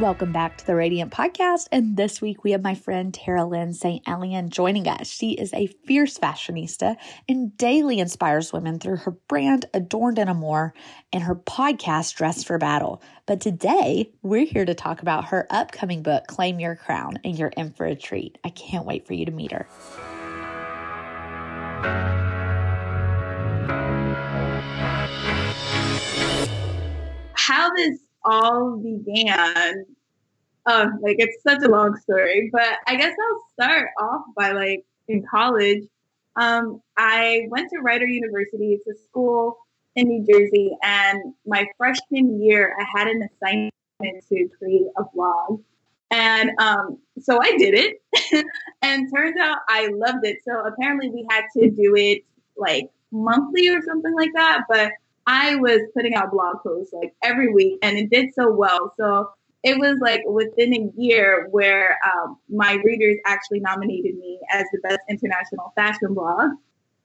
Welcome back to the Radiant Podcast. And this week we have my friend Tarah-Lynn Saint-Elien joining us. She is a fierce fashionista and daily inspires women through her brand Adorned in Armor and her podcast Dressed for Battle. But today we're here to talk about her upcoming book, Claim Your Crown, and you're in for a treat. I can't wait for you to meet her. How this all began. Um, like it's such a long story, but I guess I'll start off by like in college. Um, I went to Rider University. It's a school in New Jersey, and my freshman year, I had an assignment to create a blog, and um, so I did it. and turns out I loved it. So apparently, we had to do it like monthly or something like that, but I was putting out blog posts like every week and it did so well. So it was like within a year where um, my readers actually nominated me as the best international fashion blog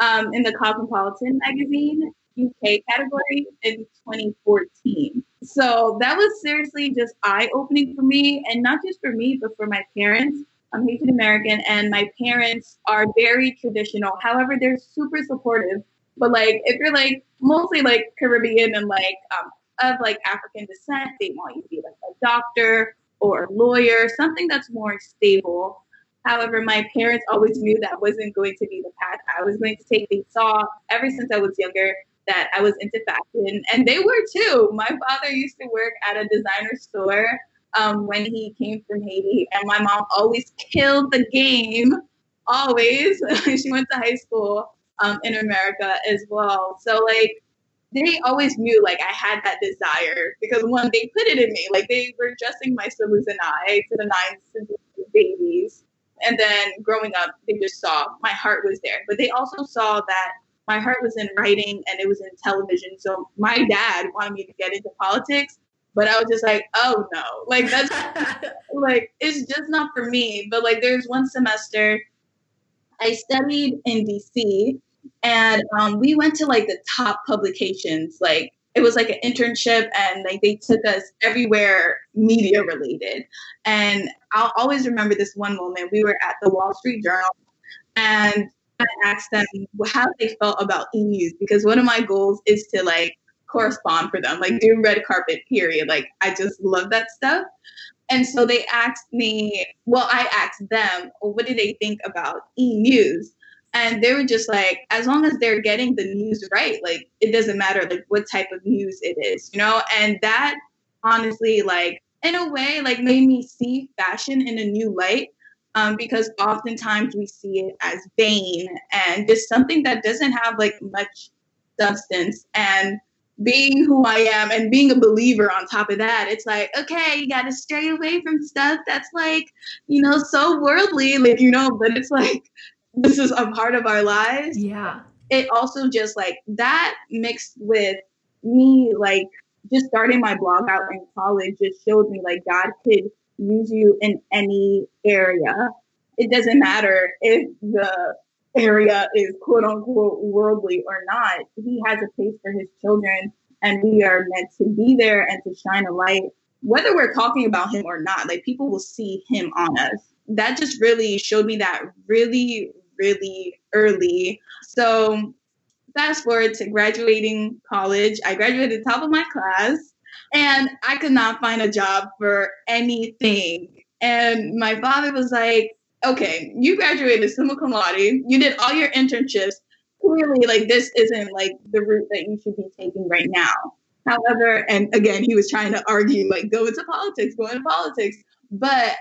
um, in the Cosmopolitan magazine UK category in 2014. So that was seriously just eye opening for me, and not just for me, but for my parents. I'm Haitian American, and my parents are very traditional. However, they're super supportive but like if you're like mostly like Caribbean and like um, of like African descent, they want you to be like a doctor or a lawyer, something that's more stable. However, my parents always knew that wasn't going to be the path I was going to take. They saw ever since I was younger that I was into fashion, and they were too. My father used to work at a designer store um, when he came from Haiti, and my mom always killed the game. Always, she went to high school um, in America as well. So like they always knew like I had that desire because one, they put it in me. Like they were dressing my siblings and I to the nines since we were babies. And then growing up, they just saw my heart was there. But they also saw that my heart was in writing and it was in television. So my dad wanted me to get into politics, but I was just like, oh no, like that's like it's just not for me. But like there's one semester I studied in DC and um, we went to like the top publications like it was like an internship and like they took us everywhere media related. And i'll always remember this one moment. We were at the wall street journal and i asked them how they felt about e-news because one of my goals is to like correspond for them like do red carpet period. Like i just love that stuff. And so they asked me well i asked them well, what did they think about e-news and they were just like as long as they're getting the news right like it doesn't matter like what type of news it is you know? And that honestly like in a way like made me see fashion in a new light um, because oftentimes we see it as vain and just something that doesn't have like much substance. And being who I am and being a believer on top of that, it's like, okay, you got to stray away from stuff that's like, you know, so worldly, like, you know, but it's like this is a part of our lives. Yeah. It also just like that mixed with me like just starting my blog out in college just showed me like God could use you in any area. It doesn't matter if the area is quote unquote worldly or not. He has a place for his children and we are meant to be there and to shine a light whether we're talking about him or not. Like people will see him on us. That just really showed me that really really early. So fast forward to graduating college. I graduated top of my class and I could not find a job for anything. And my father was like, okay, you graduated summa cum laude, you did all your internships. Clearly, like this isn't like the route that you should be taking right now. However, and again, he was trying to argue, like, go into politics, go into politics. But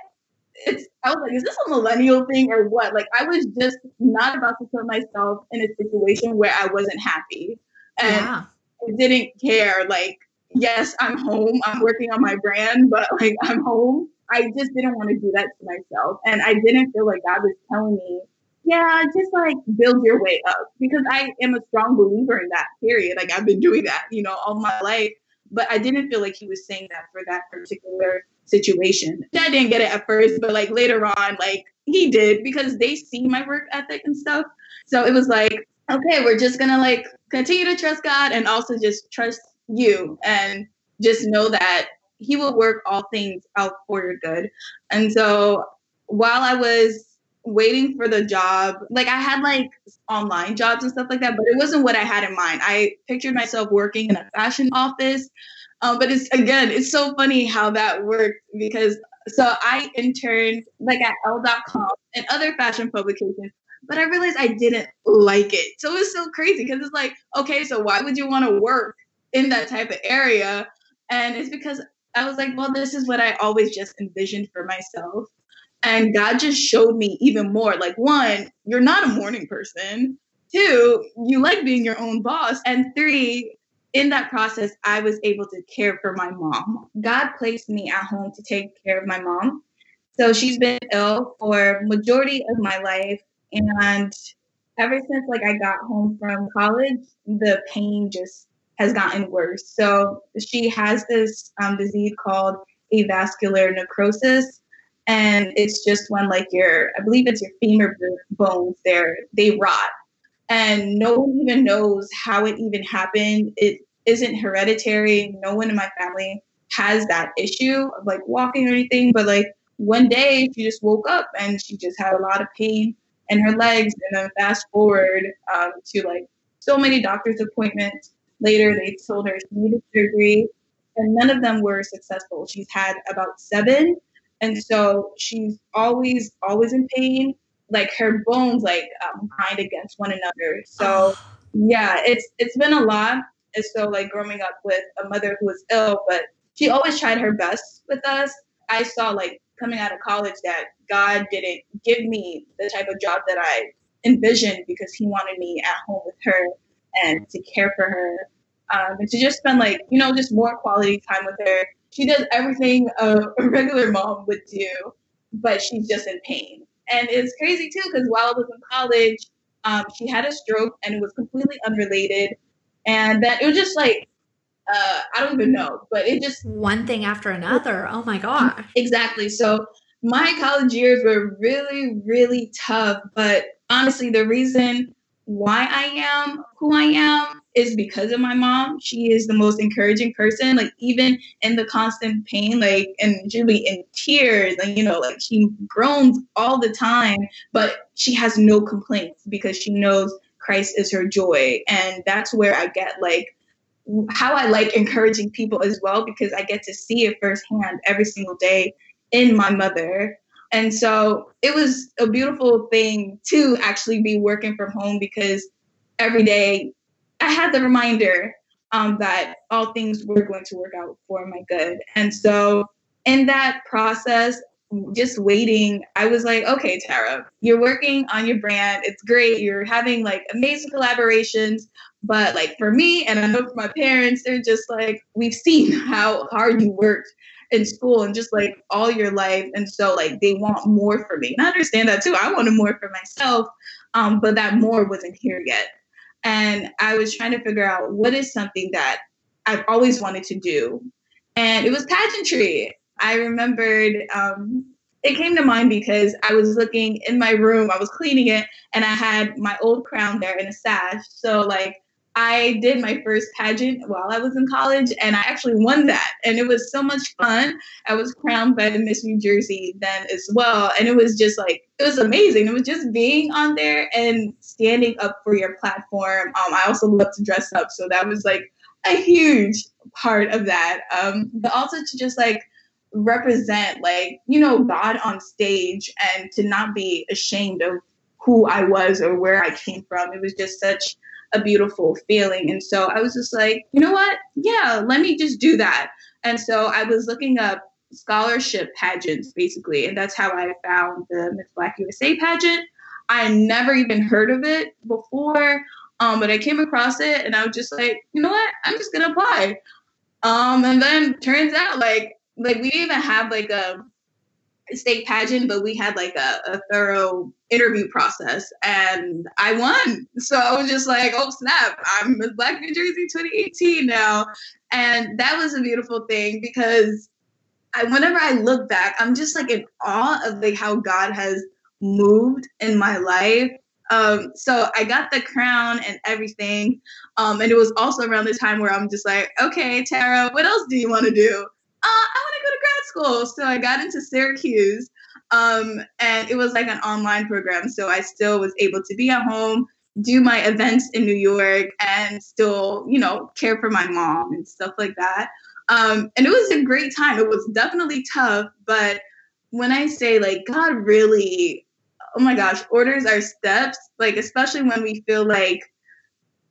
it's I was like, is this a millennial thing or what? Like I was just not about to put myself in a situation where I wasn't happy. And yeah. I didn't care like yes, I'm home. I'm working on my brand, but like I'm home. I just didn't want to do that to myself. And I didn't feel like God was telling me, yeah, just like build your way up because I am a strong believer in that period. Like I've been doing that, you know, all my life. But I didn't feel like he was saying that for that particular situation. I didn't get it at first, but like later on, like he did because they see my work ethic and stuff. So it was like, okay, we're just gonna like continue to trust God and also just trust you and just know that he will work all things out for your good. And so while I was waiting for the job, like I had like online jobs and stuff like that, but it wasn't what I had in mind. I pictured myself working in a fashion office. Um, but it's again, it's so funny how that worked because so I interned like at Elle.com and other fashion publications, but I realized I didn't like it. So it was so crazy because it's like, okay, so why would you want to work in that type of area? And it's because I was like, well, this is what I always just envisioned for myself. And God just showed me even more. Like, one, you're not a morning person. Two, you like being your own boss. And three, in that process, I was able to care for my mom. God placed me at home to take care of my mom. So she's been ill for majority of my life. And ever since like I got home from college, the pain just has gotten worse. So she has this um, disease called avascular necrosis. And it's just when like your, I believe it's your femur bones there, they rot. And no one even knows how it even happened. It isn't hereditary. No one in my family has that issue of like walking or anything. But like one day she just woke up and she just had a lot of pain in her legs. And then fast forward um, to like so many doctor's appointments Later, they told her she needed surgery, and none of them were successful. She's had about seven, and so she's always, always in pain. Like her bones, like um, grind against one another. So, yeah, it's it's been a lot. And so, like growing up with a mother who was ill, but she always tried her best with us. I saw like coming out of college that God didn't give me the type of job that I envisioned because He wanted me at home with her and to care for her um, and to just spend like you know just more quality time with her. She does everything a, a regular mom would do, but she's just in pain. And it's crazy too because while I was in college, um, she had a stroke and it was completely unrelated, and that it was just like uh, I don't even know, but it just one thing after another. Oh my god! Exactly. So my college years were really, really tough. But honestly, the reason why I am who I am is because of my mom. She is the most encouraging person. Like even in the constant pain, like and be in tears, and you know, like she groans all the time, but she has no complaints because she knows Christ is her joy. And that's where I get like how I like encouraging people as well because I get to see it firsthand every single day in my mother. And so it was a beautiful thing to actually be working from home because every day I had the reminder um, that all things were going to work out for my good. And so in that process, just waiting, I was like, okay, Tarah, you're working on your brand. It's great. You're having like amazing collaborations. But like for me, and I know for my parents, they're just like, we've seen how hard you worked in school and just like all your life. And so like they want more for me. And I understand that too. I wanted more for myself, um, but that more wasn't here yet. And I was trying to figure out what is something that I've always wanted to do. And it was pageantry. I remembered um, it came to mind because I was looking in my room, I was cleaning it, and I had my old crown there in a sash. So, like, I did my first pageant while I was in college and I actually won that. And it was so much fun. I was crowned by the Miss New Jersey then as well. And it was just like, it was amazing. It was just being on there and standing up for your platform. Um, I also love to dress up. So that was like a huge part of that. Um, but also to just like, represent like you know god on stage and to not be ashamed of who i was or where i came from it was just such a beautiful feeling. And so I was just like, you know what? Yeah, let me just do that. And so I was looking up scholarship pageants basically, and that's how I found the Miss Black USA pageant. I never even heard of it before, um, but I came across it and I was just like, you know what? I'm just gonna apply. Um, and then turns out like like we even have like a state pageant, but we had like a, a thorough interview process and I won. So I was just like, oh snap, I'm Miss Black New Jersey 2018 now. And that was a beautiful thing because I whenever I look back, I'm just like in awe of like how God has moved in my life. Um, so I got the crown and everything. Um, and it was also around the time where I'm just like, okay, Tarah, what else do you want to do? Uh, I want to go to grad school. So I got into Syracuse. Um, and it was like an online program. So I still was able to be at home, do my events in New York, and still, you know, care for my mom and stuff like that. Um, and it was a great time. It was definitely tough, but when I say like God really, oh my gosh, orders our steps, like especially when we feel like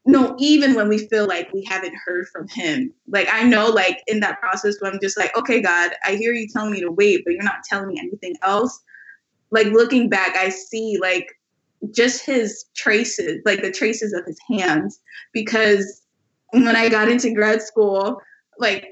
no, even when we feel like we haven't heard from him. Like I know like in that process when I'm just like, okay, God, I hear you telling me to wait, but you're not telling me anything else. Like looking back, I see like just his traces, like the traces of his hands. Because when I got into grad school, like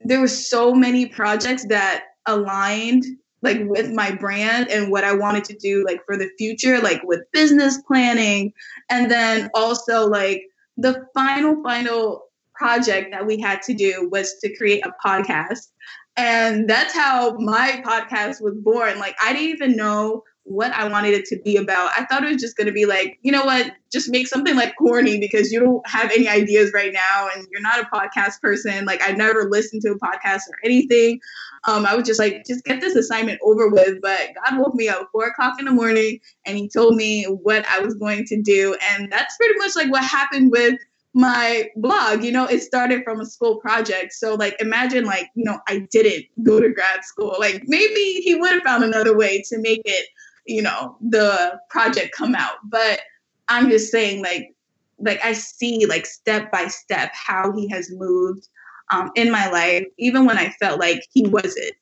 there were so many projects that aligned like with my brand and what I wanted to do like for the future, like with business planning. And then also like the final, final project that we had to do was to create a podcast. And that's how my podcast was born. Like I didn't even know what I wanted it to be about. I thought it was just going to be like, you know what, just make something like corny because you don't have any ideas right now and you're not a podcast person. Like, I never listened to a podcast or anything. Um, I was just like, just get this assignment over with. But God woke me up four o'clock in the morning and He told me what I was going to do. And that's pretty much like what happened with my blog you know it started from a school project so like imagine like you know i didn't go to grad school like maybe he would have found another way to make it you know the project come out. But i'm just saying like like i see like step by step how he has moved um, in my life even when i felt like he wasn't.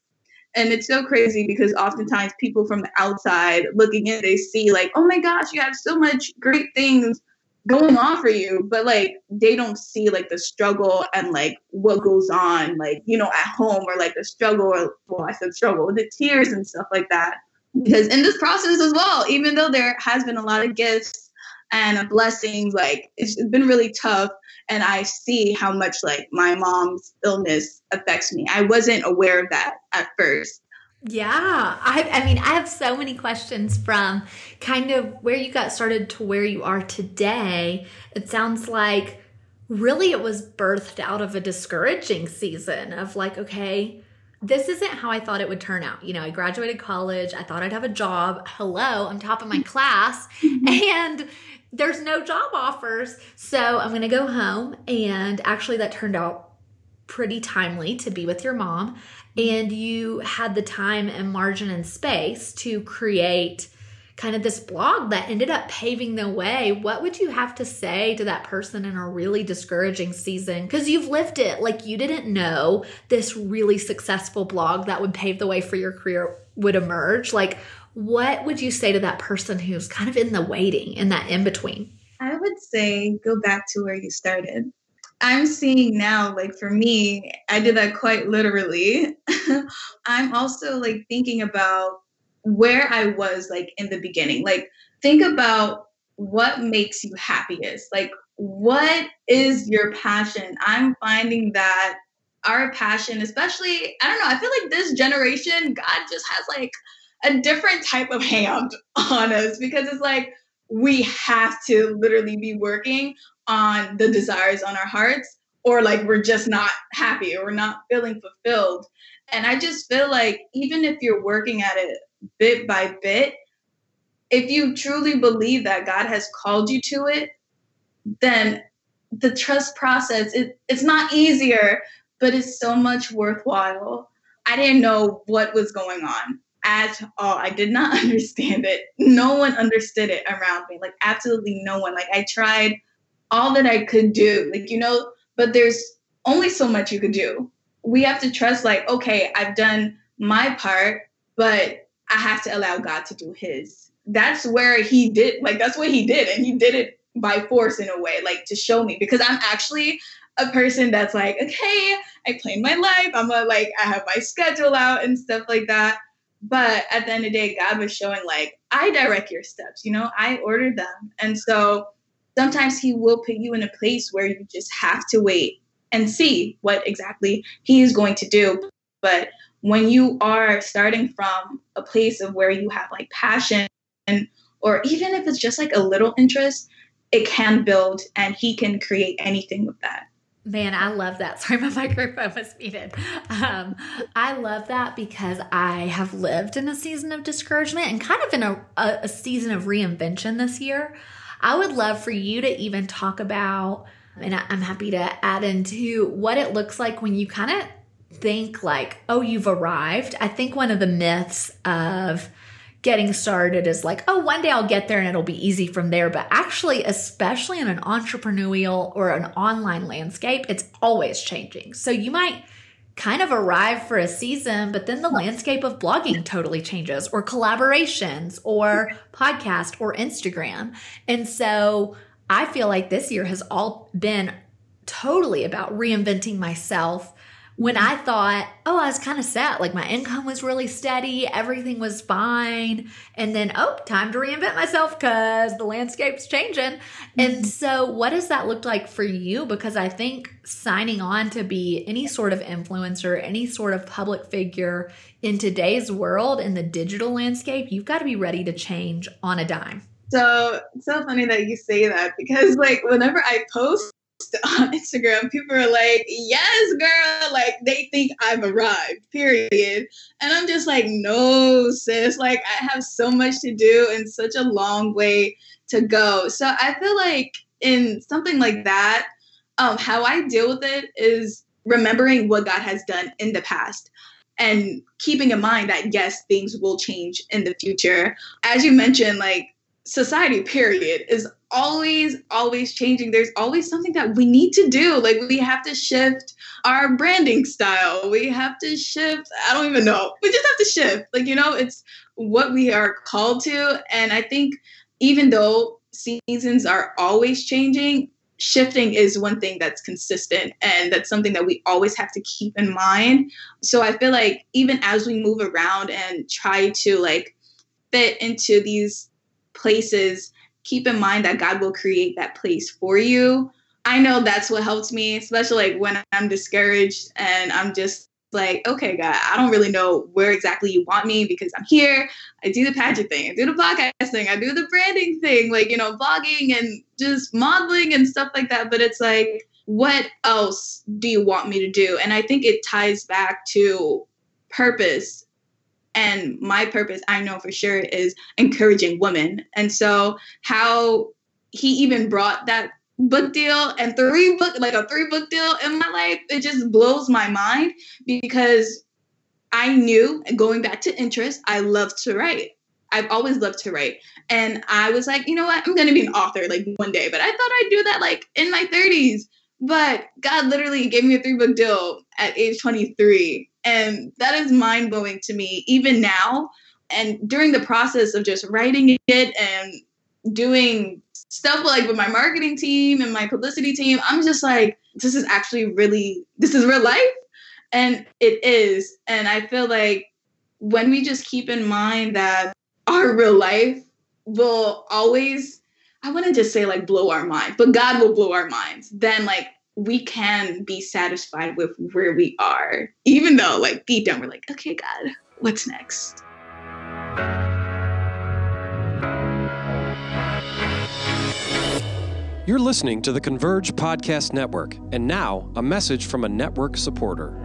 And it's so crazy because oftentimes people from the outside looking in they see like oh my gosh you have so much great things going on for you. But like they don't see like the struggle and like what goes on like you know at home or like the struggle or well i said struggle the tears and stuff like that because in this process as well even though there has been a lot of gifts and blessings like it's been really tough. And i see how much like my mom's illness affects me. I wasn't aware of that at first. Yeah, I, I mean, I have so many questions from kind of where you got started to where you are today. It sounds like really it was birthed out of a discouraging season of like, okay, this isn't how I thought it would turn out. You know, I graduated college, I thought I'd have a job. Hello, I'm top of my mm-hmm. class, mm-hmm. and there's no job offers. So I'm going to go home. And actually, that turned out pretty timely to be with your mom. Mm-hmm. And you had the time and margin and space to create kind of this blog that ended up paving the way, what would you have to say to that person in a really discouraging season? Because you've lived it. Like you didn't know this really successful blog that would pave the way for your career would emerge. Like, what would you say to that person who's kind of in the waiting, in that in between? I would say go back to where you started. I'm seeing now, like for me, I did that quite literally. I'm also like thinking about where I was like in the beginning. Like, think about what makes you happiest. Like, what is your passion? I'm finding that our passion, especially, I don't know, I feel like this generation, God just has like a different type of hand on us because it's like we have to literally be working on the desires on our hearts or like we're just not happy or we're not feeling fulfilled. And I just feel like even if you're working at it bit by bit, if you truly believe that God has called you to it, then the trust process it, it's not easier, but it's so much worthwhile. I didn't know what was going on at all. I did not understand it. No one understood it around me. Like absolutely no one. Like I tried all that I could do. Like you know, but there's only so much you could do. We have to trust like okay, I've done my part, but I have to allow God to do his. That's where he did, like, that's what he did. And he did it by force in a way, like to show me, because I'm actually a person that's like, okay, I plan my life. I'm a, like, I have my schedule out and stuff like that. But at the end of the day, God was showing like, I direct your steps, you know, I order them. And so sometimes He will put you in a place where you just have to wait and see what exactly He is going to do. But when you are starting from a place of where you have like passion, or even if it's just like a little interest, it can build and He can create anything with that. Man, I love that. Sorry, my microphone was muted. Um, I love that because I have lived in a season of discouragement and kind of in a, a, a season of reinvention this year. I would love for you to even talk about, and I'm happy to add into what it looks like when you kind of think like, oh, you've arrived. I think one of the myths of getting started is like, oh, one day I'll get there and it'll be easy from there. But actually, especially in an entrepreneurial or an online landscape, it's always changing. So you might kind of arrive for a season, but then the landscape of blogging totally changes, or collaborations, or podcast, or Instagram. And so I feel like this year has all been totally about reinventing myself when I thought, oh, I was kind of set. Like my income was really steady, everything was fine. And then, oh, time to reinvent myself because the landscape's changing. Mm-hmm. And so, what does that look like for you? Because I think signing on to be any sort of influencer, any sort of public figure in today's world, in the digital landscape, you've got to be ready to change on a dime. So it's so funny that you say that because, like, whenever I post on Instagram, people are like, yes, girl, like they think I've arrived, period. And I'm just like, no, sis, like I have so much to do and such a long way to go. So I feel like in something like that, um, how I deal with it is remembering what God has done in the past and keeping in mind that yes, things will change in the future. As you mentioned, like society period is always always changing. There's always something that we need to do. Like we have to shift our branding style. We have to shift i don't even know. We just have to shift. Like you know it's what we are called to. And i think even though seasons are always changing shifting is one thing that's consistent and that's something that we always have to keep in mind. So i feel like even as we move around and try to like fit into these places, keep in mind that God will create that place for you. I know that's what helps me, especially like when I'm discouraged and I'm just like, okay, God, I don't really know where exactly you want me because I'm here. I do the pageant thing, I do the podcast thing, I do the branding thing, like, you know, vlogging and just modeling and stuff like that. But it's like, what else do you want me to do? And I think it ties back to purpose and my purpose, I know for sure, is encouraging women. And so, how he even brought that book deal and three book, like a three book deal in my life, it just blows my mind because I knew, going back to interest, I love to write. I've always loved to write. And I was like, you know what? I'm going to be an author like one day. But I thought I'd do that like in my 30s. But God literally gave me a three book deal at age 23. And that is mind blowing to me, even now. And during the process of just writing it and doing stuff like with my marketing team and my publicity team, I'm just like, this is actually really, this is real life. And it is. And I feel like when we just keep in mind that our real life will always, I wouldn't just say like blow our mind, but God will blow our minds, then like we can be satisfied with where we are, even though, like, deep down, we're like, okay, God, what's next? You're listening to the Converge Podcast Network, and now a message from a network supporter.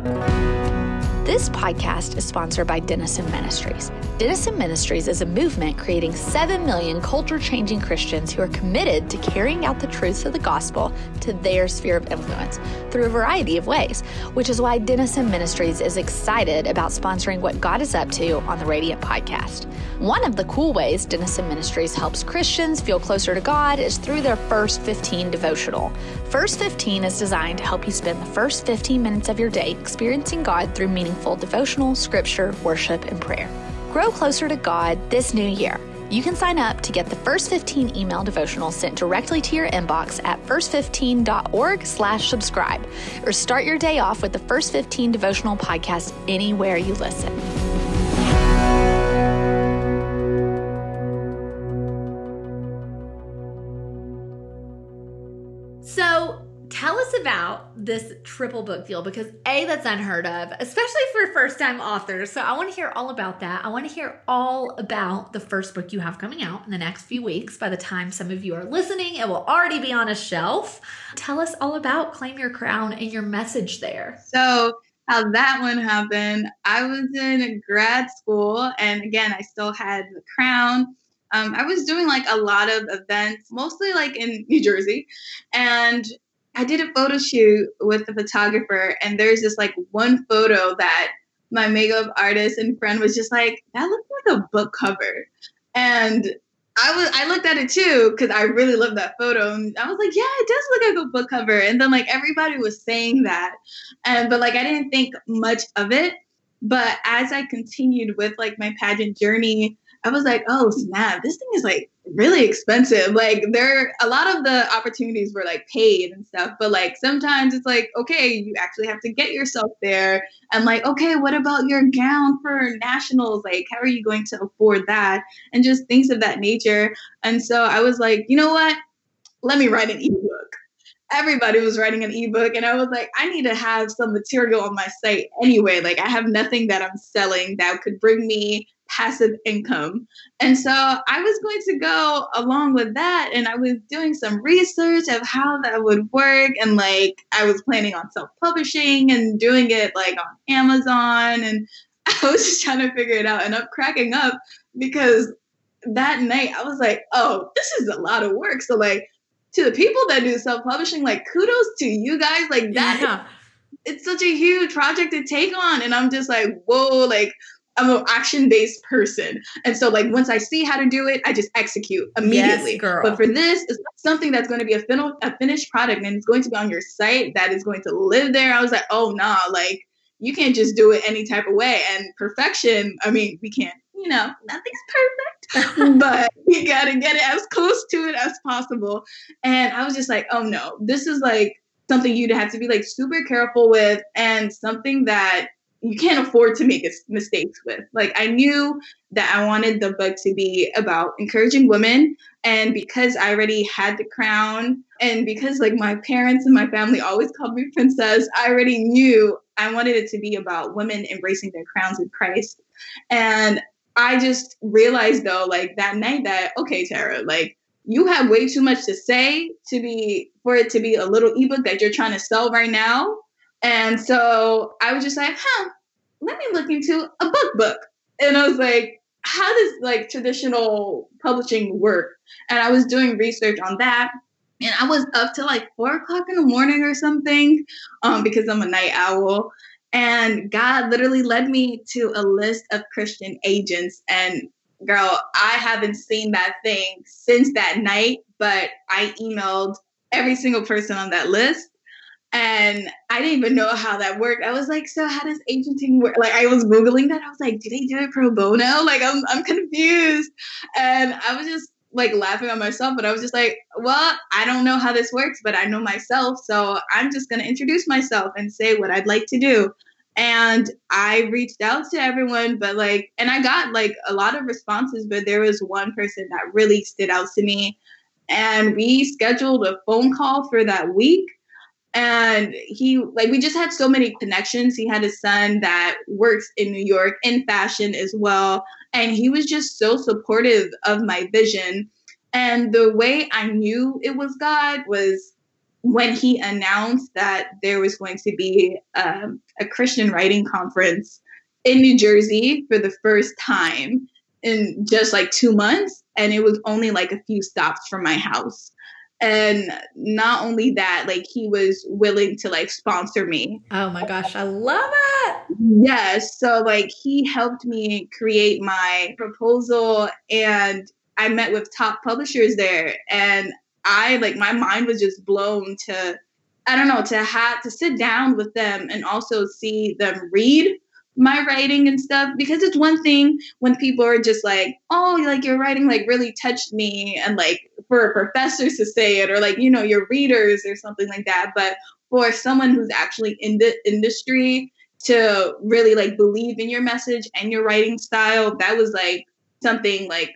This podcast is sponsored by Denison Ministries. Denison Ministries is a movement creating 7 million culture changing Christians who are committed to carrying out the truths of the gospel to their sphere of influence through a variety of ways, which is why Denison Ministries is excited about sponsoring what God is up to on the Radiant podcast. One of the cool ways Denison Ministries helps Christians feel closer to God is through their First 15 devotional. First 15 is designed to help you spend the first 15 minutes of your day experiencing God through meaningful devotional, scripture, worship, and prayer. Grow closer to God this new year. You can sign up to get the first 15 email devotionals sent directly to your inbox at first15.org slash subscribe or start your day off with the First 15 devotional podcast anywhere you listen. About this triple book deal because A, that's unheard of, especially for first time authors. So I want to hear all about that. I want to hear all about the first book you have coming out in the next few weeks. By the time some of you are listening, it will already be on a shelf. Tell us all about Claim Your Crown and your message there. So, how that one happened, I was in grad school, and again, I still had the crown. Um, I was doing like a lot of events, mostly like in New Jersey. And I did a photo shoot with the photographer, and there's this like one photo that my makeup artist and friend was just like, that looks like a book cover. And I was I looked at it too because I really love that photo. And I was like, yeah, it does look like a book cover. And then like everybody was saying that. And but like I didn't think much of it. But as I continued with like my pageant journey, I was like, oh snap, this thing is like really expensive. Like there a lot of the opportunities were like paid and stuff, but like sometimes it's like, okay, you actually have to get yourself there. And like, okay, what about your gown for nationals? Like, how are you going to afford that? And just things of that nature. And so I was like, you know what? Let me write an ebook. Everybody was writing an ebook, and I was like, I need to have some material on my site anyway. Like, I have nothing that I'm selling that could bring me passive income. And so I was going to go along with that. And I was doing some research of how that would work. And like, I was planning on self publishing and doing it like on Amazon. And I was just trying to figure it out. And I'm cracking up because that night I was like, oh, this is a lot of work. So, like, to the people that do self publishing, like, kudos to you guys. Like, that. Yeah. It's such a huge project to take on. And I'm just like, whoa, like, I'm an action based person. And so, like, once I see how to do it, I just execute immediately. Yes, but for this, it's something that's going to be a, fin- a finished product and it's going to be on your site that is going to live there. I was like, oh, nah, like, you can't just do it any type of way. And perfection, I mean, we can't, you know, nothing's perfect, but you got to get it as close to it as possible. And I was just like, oh, no, this is like, something you'd have to be like super careful with and something that you can't afford to make mistakes with. Like I knew that I wanted the book to be about encouraging women and because I already had the crown and because like my parents and my family always called me princess, I already knew I wanted it to be about women embracing their crowns in Christ. And I just realized though like that night that okay Tarah, like you have way too much to say to be for it to be a little ebook that you're trying to sell right now and so I was just like, huh, let me look into a book book. And I was like, how does like traditional publishing work? And I was doing research on that. And I was up to like four o'clock in the morning or something um, because I'm a night owl. And God literally led me to a list of Christian agents. And girl, I haven't seen that thing since that night, but I emailed every single person on that list and I didn't even know how that worked. I was like, so how does agenting work? Like I was Googling that. I was like, do they do it pro bono? Like I'm I'm confused. And I was just like laughing at myself, but I was just like, well, I don't know how this works, but I know myself. So I'm just gonna introduce myself and say what I'd like to do. And I reached out to everyone, but like and I got like a lot of responses, but there was one person that really stood out to me. And we scheduled a phone call for that week and he like we just had so many connections. He had a son that works in new york in fashion as well. And he was just so supportive of my vision. And the way i knew it was god was when he announced that there was going to be um, a christian writing conference in new jersey for the first time in just like two months. And it was only like a few stops from my house and not only that like he was willing to like sponsor me. Oh my gosh i love it. Yes so like he helped me create my proposal and i met with top publishers there and i like my mind was just blown to i don't know to have to sit down with them and also see them read my writing and stuff because it's one thing when people are just like, oh, like your writing like really touched me and like for professors to say it or like, you know, your readers or something like that. But for someone who's actually in the industry to really like believe in your message and your writing style, that was like something like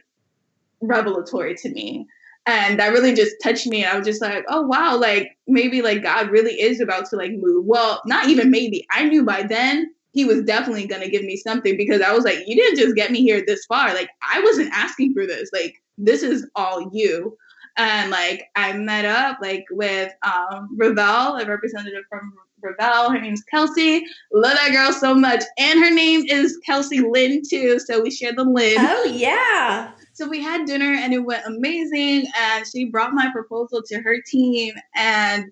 revelatory to me. And that really just touched me. I was just like, oh wow, like maybe like God really is about to like move. Well, not even maybe. I knew by then he was definitely gonna give me something because I was like, you didn't just get me here this far. Like I wasn't asking for this. Like this is all you. And like I met up like with um Revell, a representative from Revell. Her name's Kelsey. Love that girl so much. And her name is Kelsey Lynn too. So we share the Lynn. Oh yeah. So we had dinner and it went amazing. And she brought my proposal to her team. And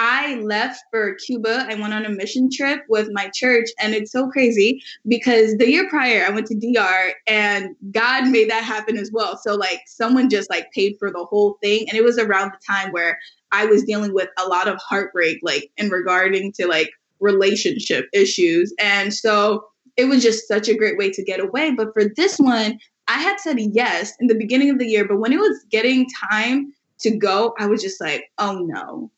I left for Cuba. I went on a mission trip with my church, and it's so crazy because the year prior I went to DR, and God made that happen as well. So like someone just like paid for the whole thing, and it was around the time where I was dealing with a lot of heartbreak, like in regarding to like relationship issues, and so it was just such a great way to get away. But for this one, I had said yes in the beginning of the year, but when it was getting time to go, I was just like, oh no,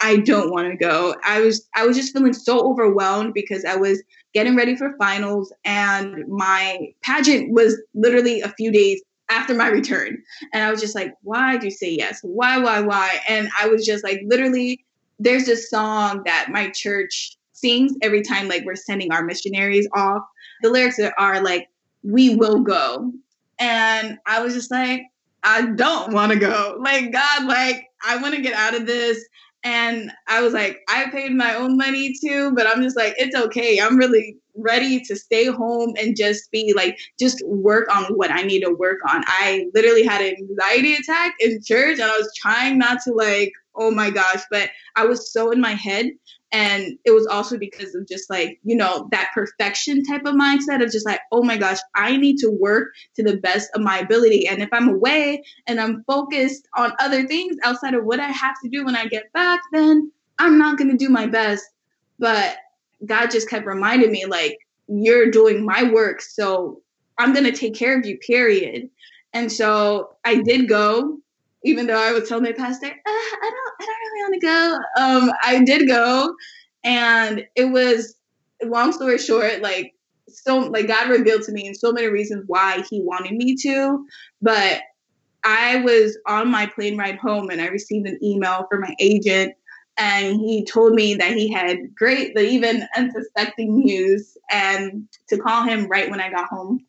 I don't want to go. I was I was just feeling so overwhelmed because I was getting ready for finals and my pageant was literally a few days after my return. And I was just like, why do you say yes? Why, why, why? And I was just like, literally, there's this song that my church sings every time like we're sending our missionaries off. The lyrics are like, we will go. And I was just like, I don't want to go. Like, God, like, I want to get out of this. And I was like, I paid my own money too, but I'm just like, it's okay. I'm really ready to stay home and just be like, just work on what I need to work on. I literally had an anxiety attack in church and I was trying not to like, oh my gosh, but I was so in my head and it was also because of just like, you know, that perfection type of mindset of just like, oh my gosh, I need to work to the best of my ability. And if I'm away and I'm focused on other things outside of what I have to do when I get back, then I'm not going to do my best. But God just kept reminding me, like, you're doing my work. So I'm going to take care of you, period. And so I did go even though I was telling my pastor, uh, I don't, I don't really want to go. Um, I did go, and it was long story short, like so, like God revealed to me in so many reasons why He wanted me to, but I was on my plane ride home, and I received an email from my agent. And he told me that he had great, but even unsuspecting news, and to call him right when I got home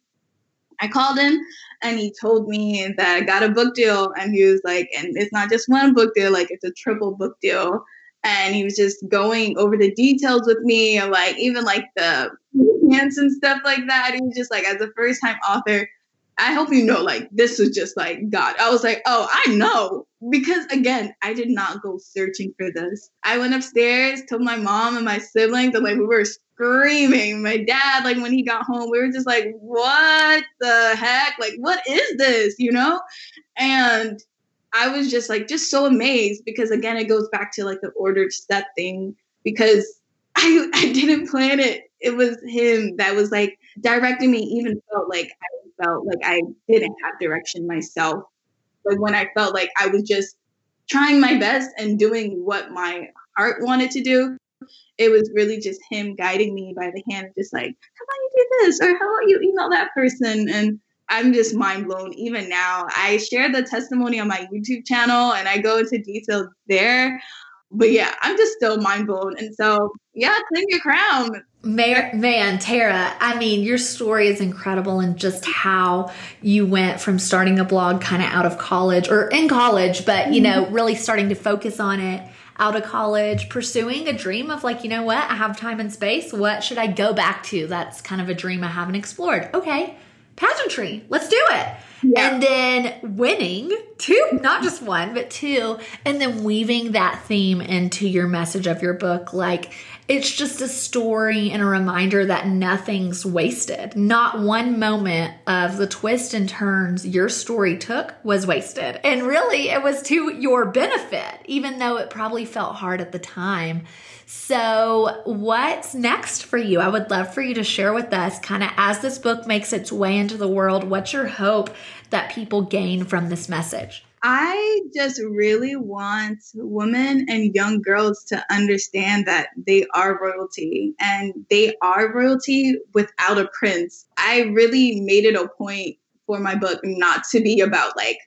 I called him and he told me that I got a book deal. And he was like, and it's not just one book deal, like it's a triple book deal. And he was just going over the details with me, like even like the pants and stuff like that. He was just like, as a first time author, I hope you know, like, this was just like God. I was like, oh, I know. Because again, I did not go searching for this. I went upstairs, told my mom and my siblings, and like, we were screaming. My dad, like, when he got home, we were just like, what the heck? Like, what is this, you know? And I was just like, just so amazed because again, it goes back to like the ordered step thing because I, I didn't plan it. It was him that was like directing me, even felt like I felt like I didn't have direction myself. But when I felt like I was just trying my best and doing what my heart wanted to do, it was really just him guiding me by the hand, just like, how about you do this? Or how about you email that person? And I'm just mind blown even now. I share the testimony on my YouTube channel and I go into detail there. But yeah, I'm just still mind blown. And so, yeah, claim your crown. Mayor, man, Tarah, I mean, your story is incredible and just how you went from starting a blog kind of out of college or in college, but you know, mm-hmm. really starting to focus on it out of college, pursuing a dream of like, you know what, I have time and space. What should I go back to? That's kind of a dream I haven't explored. Okay, pageantry, let's do it. And then winning two, not just one, but two, and then weaving that theme into your message of your book. Like it's just a story and a reminder that nothing's wasted. Not one moment of the twists and turns your story took was wasted. And really, it was to your benefit, even though it probably felt hard at the time. So, what's next for you? I would love for you to share with us, kind of as this book makes its way into the world, what's your hope that people gain from this message? I just really want women and young girls to understand that they are royalty and they are royalty without a prince. I really made it a point for my book not to be about like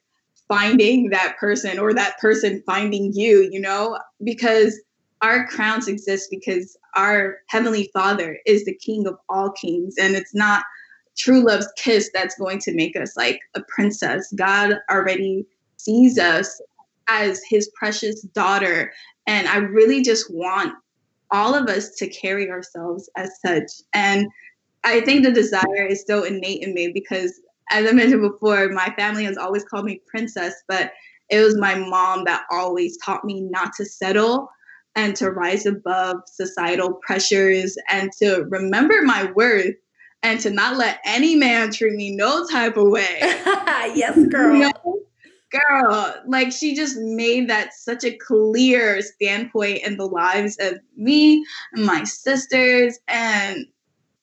finding that person or that person finding you, you know, because our crowns exist because our heavenly father is the king of all kings and it's not true love's kiss that's going to make us like a princess. God already sees us as his precious daughter. And I really just want all of us to carry ourselves as such. And I think the desire is so innate in me because, as I mentioned before, my family has always called me princess, but it was my mom that always taught me not to settle and to rise above societal pressures and to remember my worth and to not let any man treat me no type of way. yes, girl. Know? Girl like she just made that such a clear standpoint in the lives of me and my sisters and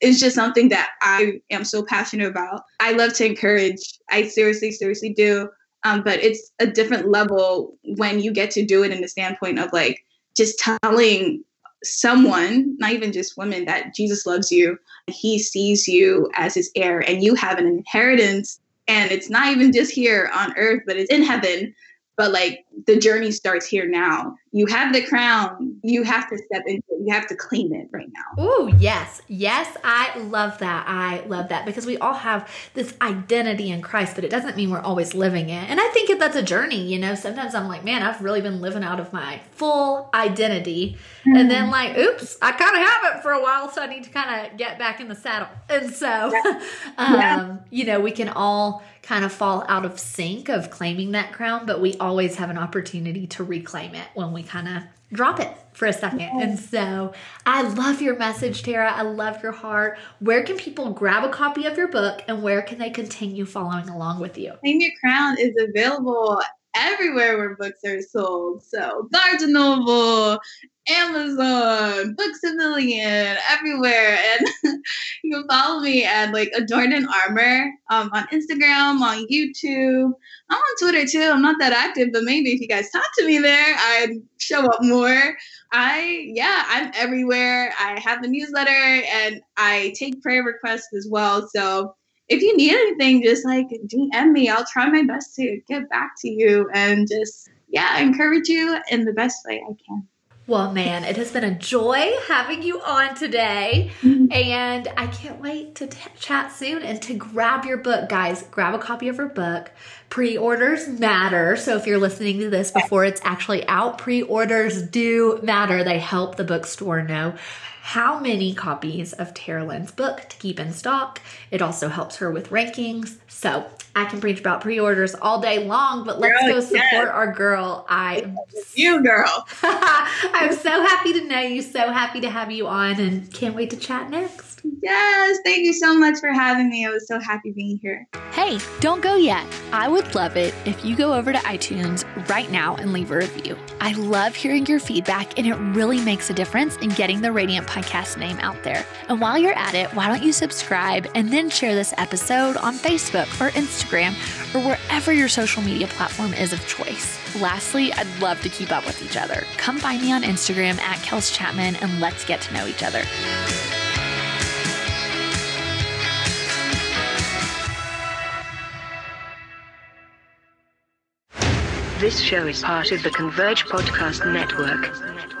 it's just something that i am so passionate about i love to encourage i seriously seriously do um, but it's a different level when you get to do it in the standpoint of like just telling someone, not even just women, that Jesus loves you. He sees you as his heir, and you have an inheritance and it's not even just here on earth but it's in heaven. But like the journey starts here now you have the crown. You have to step into it. You have to claim it right now. Oh yes. Yes i love that. I love that because we all have this identity in christ but it doesn't mean we're always living it. And i think that's a journey you know? Sometimes i'm like man i've really been living out of my full identity. Mm-hmm. and then like oops i kind of have it for a while so i need to kind of get back in the saddle. And so yeah. um, yeah. you know we can all kind of fall out of sync of claiming that crown, but we always have an opportunity to reclaim it when we kind of drop it for a second. And so I love your message, Tarah. I love your heart. Where can people grab a copy of your book and where can they continue following along with you? Claim Your Crown is available everywhere where books are sold. So Barnes Noble, Amazon, Books a Million, everywhere. And you can follow me at like Adorned in Armor um, on Instagram, on YouTube. I'm on Twitter too. I'm not that active, but maybe if you guys talk to me there, I'd show up more. I, yeah, I'm everywhere. I have the newsletter and I take prayer requests as well. So if you need anything, just like DM me. I'll try my best to get back to you and just, yeah, encourage you in the best way I can. Well, man, it has been a joy having you on today. Mm-hmm. And I can't wait to t- chat soon and to grab your book. Guys, grab a copy of her book. Pre orders matter. So if you're listening to this before it's actually out, pre orders do matter. They help the bookstore know how many copies of Tarah-Lynn's book to keep in stock. It also helps her with rankings. So I can preach about pre-orders all day long, but let's girl, go support yes. our girl. I you girl. I'm so happy to know you, so happy to have you on and can't wait to chat next. Yes, thank you so much for having me. I was so happy being here. Hey, don't go yet. I would love it if you go over to iTunes right now and leave a review. I love hearing your feedback, and it really makes a difference in getting the Radiant Podcast name out there. And while you're at it, why don't you subscribe and then share this episode on Facebook or Instagram or wherever your social media platform is of choice. Lastly, I'd love to keep up with each other. Come find me on Instagram at Kels Chapman and let's get to know each other. This show is part of the Converge Podcast Network.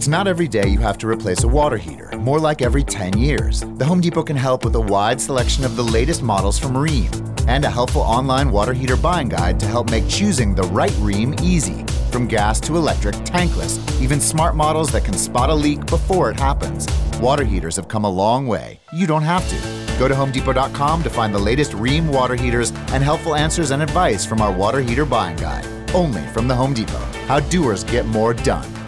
It's not every day you have to replace a water heater, more like every 10 years. The Home Depot can help with a wide selection of the latest models from Rheem and a helpful online water heater buying guide to help make choosing the right Rheem easy. From gas to electric, tankless, even smart models that can spot a leak before it happens. Water heaters have come a long way. You don't have to. Go to HomeDepot.com to find the latest Rheem water heaters and helpful answers and advice from our water heater buying guide. Only from the Home Depot. How doers get more done.